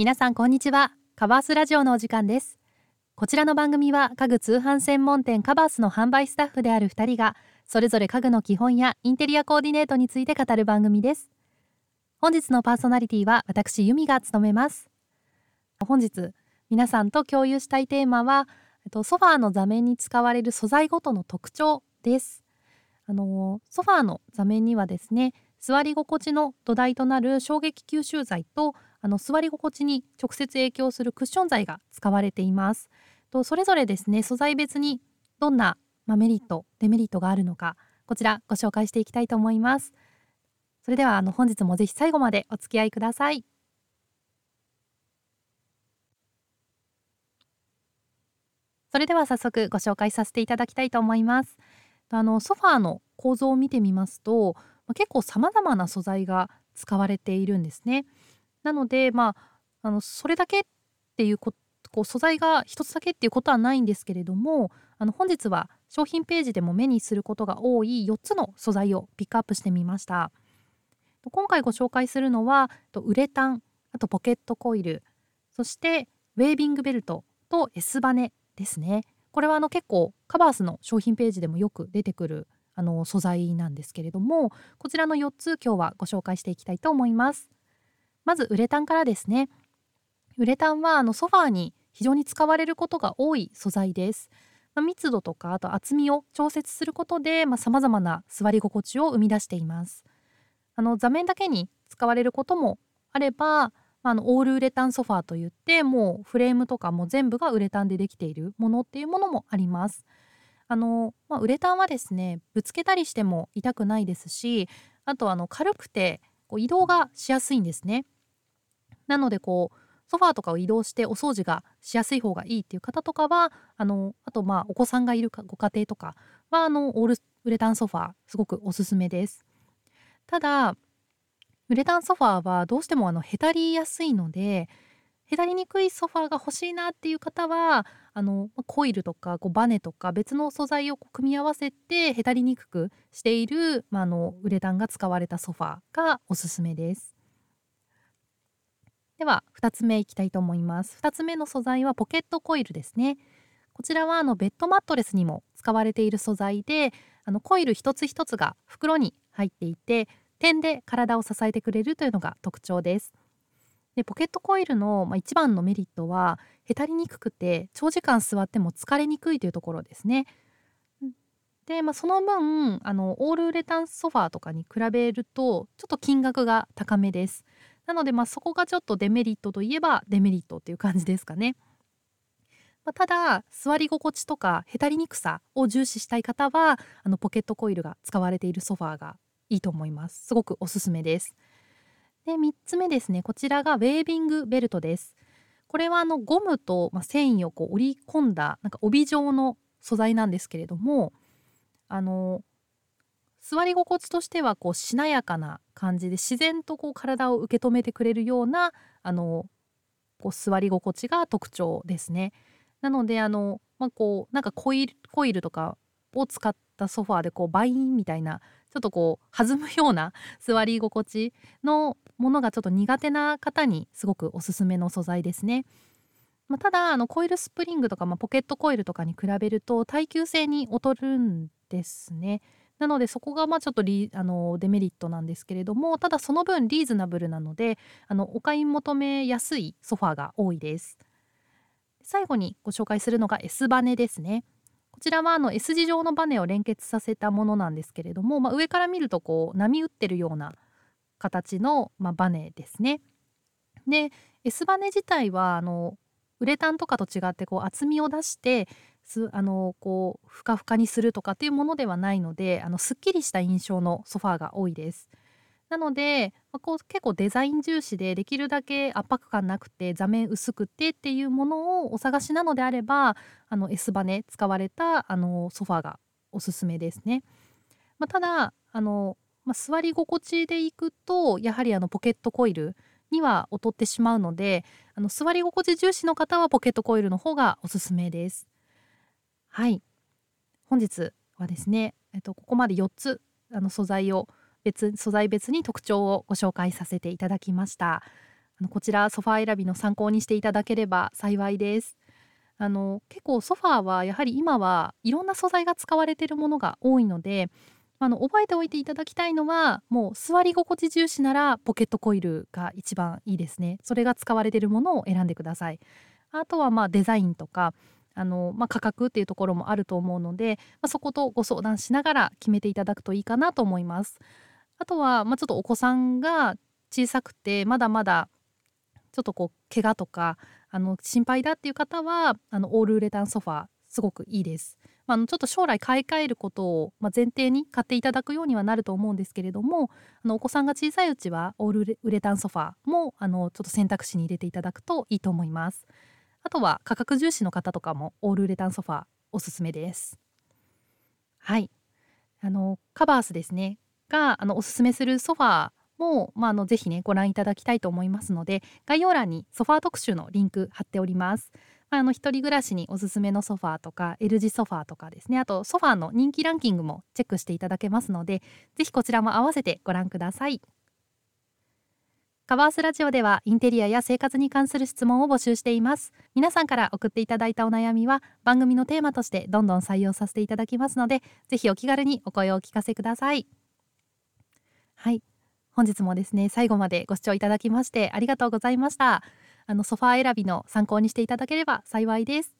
皆さんこんにちは。カバースラジオのお時間です。こちらの番組は家具通販専門店カバースの販売スタッフである2人がそれぞれ家具の基本やインテリアコーディネートについて語る番組です。本日のパーソナリティは私由美が務めます。本日皆さんと共有したいテーマはソファーの座面に使われる素材ごとの特徴です。あのソファーの座面にはですね座り心地の土台となる衝撃吸収材とあの座り心地に直接影響するクッション材が使われています。とそれぞれですね素材別にどんな、まあメリットデメリットがあるのかこちらご紹介していきたいと思います。それではあの本日もぜひ最後までお付き合いください。それでは早速ご紹介させていただきたいと思います。あのソファーの構造を見てみますと結構様々な素材が使われているんですね。なのでまああのそれだけっていうここう素材が一つだけっていうことはないんですけれどもあの本日は商品ページでも目にすることが多い4つの素材をピックアップしてみました。今回ご紹介するのはウレタンあとポケットコイルそしてウェービングベルトと S バネですね。これはあの結構カバースの商品ページでもよく出てくるあの素材なんですけれどもこちらの4つ今日はご紹介していきたいと思います。まずウレタンからですね。ウレタンはあのソファーに非常に使われることが多い素材です、まあ、密度とかあと厚みを調節することでさまざ、まな座り心地を生み出しています。あの座面だけに使われることもあればあのオールウレタンソファーといってもうフレームとかも全部がウレタンでできているものっていうものもあります。あの、まあ、ウレタンはですねぶつけたりしても痛くないですしあとあの軽くてこう移動がしやすいんですね。なのでこうソファーとかを移動してお掃除がしやすい方がいいっていう方とかはあのあとまあお子さんがいるご家庭とかはあのオールウレタンソファーすごくおすすめですただウレタンソファーはどうしてもあのへたりやすいのでへたりにくいソファーが欲しいなっていう方はあのコイルとかこうバネとか別の素材を組み合わせてへたりにくくしている、まあ、あのウレタンが使われたソファーがおすすめです。では2つ目いきたいと思います。2つ目の素材はポケットコイルですね。こちらはあのベッドマットレスにも使われている素材であのコイル一つ一つが袋に入っていて点で体を支えてくれるというのが特徴です。でポケットコイルの、一番のメリットはへたりにくくて長時間座っても疲れにくいというところですね。で、まあ、その分あのオールウレタンソファーとかに比べるとちょっと金額が高めです。なのでまあそこがちょっとデメリットといえばデメリットっていう感じですかね。まあ、ただ座り心地とかへたりにくさを重視したい方はあのポケットコイルが使われているソファーがいいと思います。すごくおすすめです。で3つ目ですねこちらがウェービングベルトです。これはあのゴムと、まあ、繊維をこう織り込んだなんか帯状の素材なんですけれどもあの座り心地としてはこうしなやかな感じで自然とこう体を受け止めてくれるようなあのこう座り心地が特徴ですね。なのであの、まあ、こうなんかコイルコイルとかを使ったソファーでこうバインみたいなちょっとこう弾むような 座り心地のものがちょっと苦手な方にすごくおすすめの素材ですね。まあ、ただあのコイルスプリングとか、まあ、ポケットコイルとかに比べると耐久性に劣るんですね。なのでそこがまあちょっとリあのデメリットなんですけれどもただその分リーズナブルなのであのお買い求めやすいソファーが多いです。最後にご紹介するのが S バネですね。こちらはあの S 字状のバネを連結させたものなんですけれども、まあ、上から見るとこう波打ってるような形の、まあ、バネですね。で S バネ自体はあのウレタンとかと違ってこう厚みを出してすあのこうふかふかにするとかっていうものではないのであのすっきりした印象のソファーが多いです。なので、まあ、こう結構デザイン重視でできるだけ圧迫感なくて座面薄くてっていうものをお探しなのであればあの S バネ使われたあのソファーがおすすめですね。まあ、ただあの、まあ、座り心地でいくとやはりあのポケットコイルには劣ってしまうのであの座り心地重視の方はポケットコイルの方がおすすめです。はい。本日はですね、えっと、ここまで4つあの素材を別素材別に特徴をご紹介させていただきました。あのこちらソファー選びの参考にしていただければ幸いです。あの結構ソファーはやはり今はいろんな素材が使われているものが多いのであの覚えておいていただきたいのはもう座り心地重視ならポケットコイルが一番いいですね。それが使われているものを選んでください。あとはまあデザインとかあの、まあ、価格っていうところもあると思うので、まあ、そことご相談しながら決めていただくといいかなと思いますあとは、まあ、ちょっとお子さんが小さくてまだまだちょっとこう怪我とかあの心配だっていう方はあのオールウレタンソファーすごくいいです。まあ、のちょっと将来買い替えることを、前提に買っていただくようにはなると思うんですけれどもあのお子さんが小さいうちはオールウレタンソファーもあのちょっと選択肢に入れていただくといいと思います。あとは価格重視の方とかもオールウレタンソファーおすすめです。はいあのカバースですねがあのおすすめするソファーも、まあ、あのぜひねご覧いただきたいと思いますので概要欄にソファー特集のリンク貼っております。まあ、あの一人暮らしにおすすめのソファーとか L 字ソファーとかですねあとソファーの人気ランキングもチェックしていただけますのでぜひこちらも合わせてご覧ください。カバースラジオではインテリアや生活に関する質問を募集しています。皆さんから送っていただいたお悩みは番組のテーマとしてどんどん採用させていただきますのでぜひお気軽にお声をお聞かせください。はい。本日もですね最後までご視聴いただきましてありがとうございました。あのソファー選びの参考にしていただければ幸いです。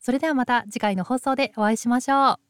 それではまた次回の放送でお会いしましょう。